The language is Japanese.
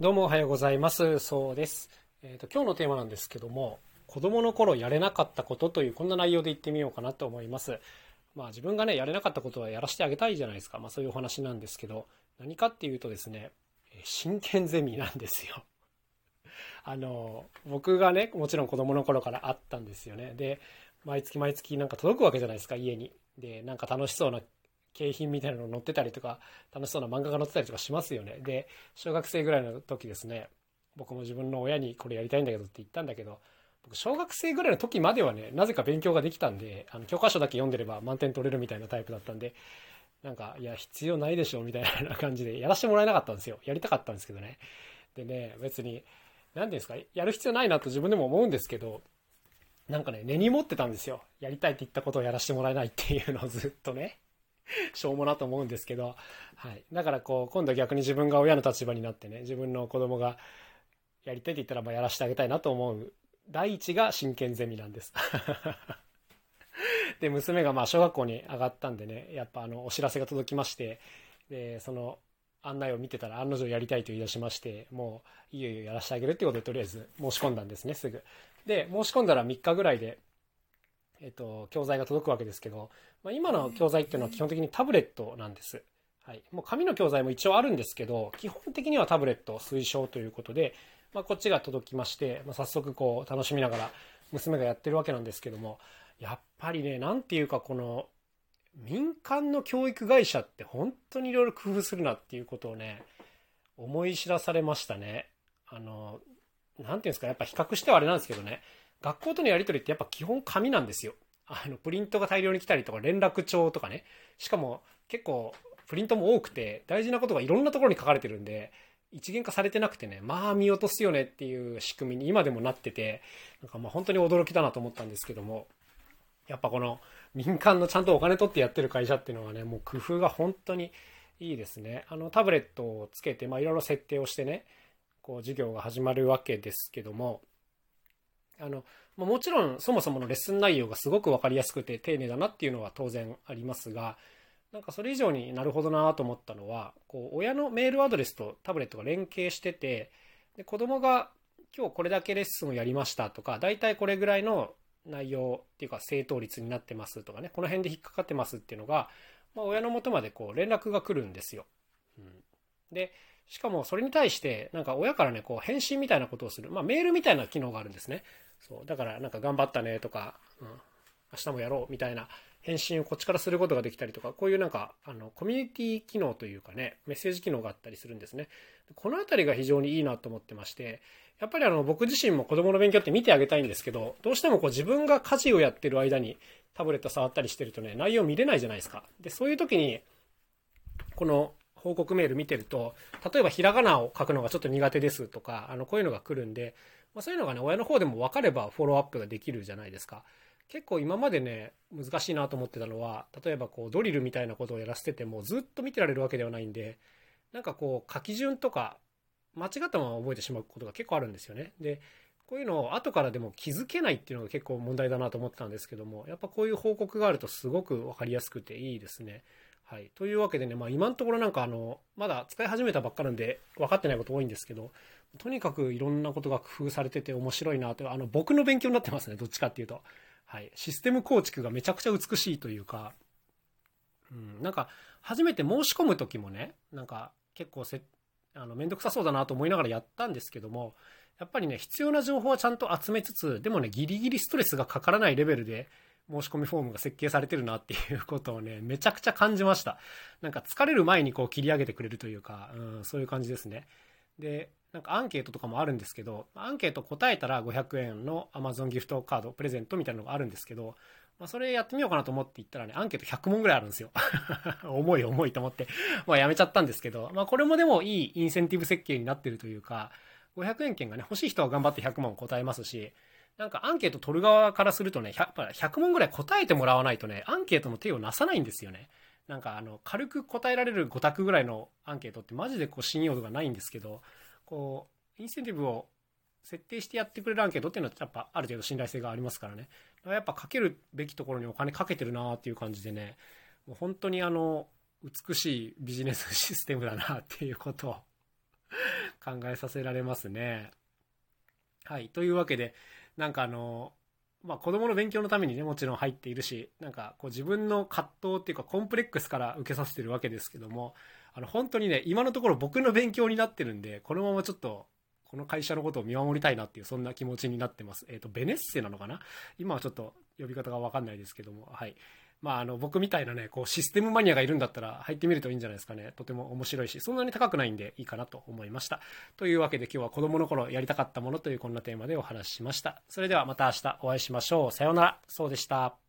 どうもおはようございます。そうです。えっ、と、今日のテーマなんですけども、子供の頃やれなかったことというこんな内容で言ってみようかなと思います。まあ自分がね、やれなかったことはやらせてあげたいじゃないですか。まあそういうお話なんですけど、何かっていうとですね、えー真剣ゼミなんですよ。あの、僕がね、もちろん子供の頃からあったんですよね。で、毎月毎月なんか届くわけじゃないですか、家に。で、なんか楽しそうな景品みたいなの載ってたりとか、楽しそうな漫画が載ってたりとかしますよね。で、小学生ぐらいの時ですね、僕も自分の親にこれやりたいんだけどって言ったんだけど、僕小学生ぐらいの時まではね、なぜか勉強ができたんで、あの教科書だけ読んでれば満点取れるみたいなタイプだったんで、なんか、いや、必要ないでしょ、みたいな感じで、やらせてもらえなかったんですよ。やりたかったんですけどね。でね、別に、何ていうんですか、やる必要ないなと自分でも思うんですけど、なんかね、根に持ってたんですよ。やりたいって言ったことをやらせてもらえないっていうのをずっとね。しょうもなと思うんですけど、はい。だからこう、今度逆に自分が親の立場になってね、自分の子供がやりたいって言ったら、まあやらせてあげたいなと思う。第一が真剣ゼミなんです。で、娘がまあ小学校に上がったんでね、やっぱあの、お知らせが届きまして、で、その案内を見てたら案の定やりたいと言い出しまして、もういよいいよやらせてあげるってことでとりあえず申し込んだんですね、すぐ。で、申し込んだら3日ぐらいで、えっと、教材が届くわけですけど、まあ、今の教材っていうのは基本的にタブレットなんです。はい。もう紙の教材も一応あるんですけど、基本的にはタブレット推奨ということで、まあ、こっちが届きまして、まあ、早速こう楽しみながら娘がやってるわけなんですけども、やっぱりね、なんていうかこの民間の教育会社って本当にいろいろ工夫するなっていうことをね、思い知らされましたね。あの、なんていうんですか、やっぱ比較してはあれなんですけどね、学校とのやり取りってやっぱ基本紙なんですよ。あの、プリントが大量に来たりとか、連絡帳とかね。しかも結構プリントも多くて、大事なことがいろんなところに書かれてるんで、一元化されてなくてね、まあ見落とすよねっていう仕組みに今でもなってて、なんかまあ本当に驚きだなと思ったんですけども、やっぱこの民間のちゃんとお金取ってやってる会社っていうのはね、もう工夫が本当にいいですね。あのタブレットをつけて、まあいろいろ設定をしてね、こう授業が始まるわけですけども、あの、もちろんそもそものレッスン内容がすごく分かりやすくて丁寧だなっていうのは当然ありますが、なんかそれ以上になるほどなと思ったのは、こう親のメールアドレスとタブレットが連携してて、で子供が今日これだけレッスンをやりましたとか、大体これぐらいの内容っていうか正答率になってますとかね、この辺で引っかかってますっていうのが、まあ、親の元までこう連絡が来るんですよ。うん、で、しかもそれに対して、なんか親からね、こう返信みたいなことをする。まあメールみたいな機能があるんですね。そう。だからなんか頑張ったねとか、うん、明日もやろうみたいな返信をこっちからすることができたりとか、こういうなんか、あの、コミュニティ機能というかね、メッセージ機能があったりするんですね。このあたりが非常にいいなと思ってまして、やっぱりあの、僕自身も子供の勉強って見てあげたいんですけど、どうしてもこう自分が家事をやってる間にタブレット触ったりしてるとね、内容見れないじゃないですか。で、そういう時に、この報告メール見てると、例えばひらがなを書くのがちょっと苦手ですとか、あの、こういうのが来るんで、まあ、そういうのがね、親の方でも分かればフォローアップができるじゃないですか。結構今までね、難しいなと思ってたのは、例えばこうドリルみたいなことをやらせててもずっと見てられるわけではないんで、なんかこう書き順とか間違ったまま覚えてしまうことが結構あるんですよね。で、こういうのを後からでも気づけないっていうのが結構問題だなと思ってたんですけども、やっぱこういう報告があるとすごく分かりやすくていいですね。はい。というわけでね、まあ今のところなんかあの、まだ使い始めたばっかなんで分かってないこと多いんですけど、とにかくいろんなことが工夫されてて面白いなと、あの、僕の勉強になってますね、どっちかっていうと。はい。システム構築がめちゃくちゃ美しいというか、うん、なんか、初めて申し込む時もね、なんか結構せ、あの、めんどくさそうだなと思いながらやったんですけども、やっぱりね、必要な情報はちゃんと集めつつ、でもね、ギリギリストレスがかからないレベルで、申し込みフォームが設計されてるなっていうことをね、めちゃくちゃ感じました。なんか疲れる前にこう切り上げてくれるというか、うん、そういう感じですね。で、なんかアンケートとかもあるんですけど、アンケート答えたら500円の Amazon ギフトカードプレゼントみたいなのがあるんですけど、まあ、それやってみようかなと思って行ったらね、アンケート100問ぐらいあるんですよ。重い重いと思って、まあやめちゃったんですけど、まあこれもでもいいインセンティブ設計になってるというか、500円券がね、欲しい人は頑張って100問答えますし、なんかアンケート取る側からするとね、100, 100問ぐらい答えてもらわないとね、アンケートの手をなさないんですよね。なんかあの、軽く答えられる5択ぐらいのアンケートってマジでこう信用度がないんですけど、こう、インセンティブを設定してやってくれるアンケートっていうのはやっぱある程度信頼性がありますからね。やっぱかけるべきところにお金かけてるなっていう感じでね、もう本当にあの、美しいビジネスシステムだなっていうことを 考えさせられますね。はい。というわけで、なんかあの、まあ子供の勉強のためにね、もちろん入っているし、なんかこう自分の葛藤っていうかコンプレックスから受けさせてるわけですけども、あの本当にね、今のところ僕の勉強になってるんで、このままちょっとこの会社のことを見守りたいなっていう、そんな気持ちになってます。えっ、ー、と、ベネッセなのかな？今はちょっと呼び方がわかんないですけども、はい。まあ、あの、僕みたいなね、こう、システムマニアがいるんだったら入ってみるといいんじゃないですかね。とても面白いし、そんなに高くないんでいいかなと思いました。というわけで今日は子供の頃やりたかったものというこんなテーマでお話ししました。それではまた明日お会いしましょう。さようなら。そうでした。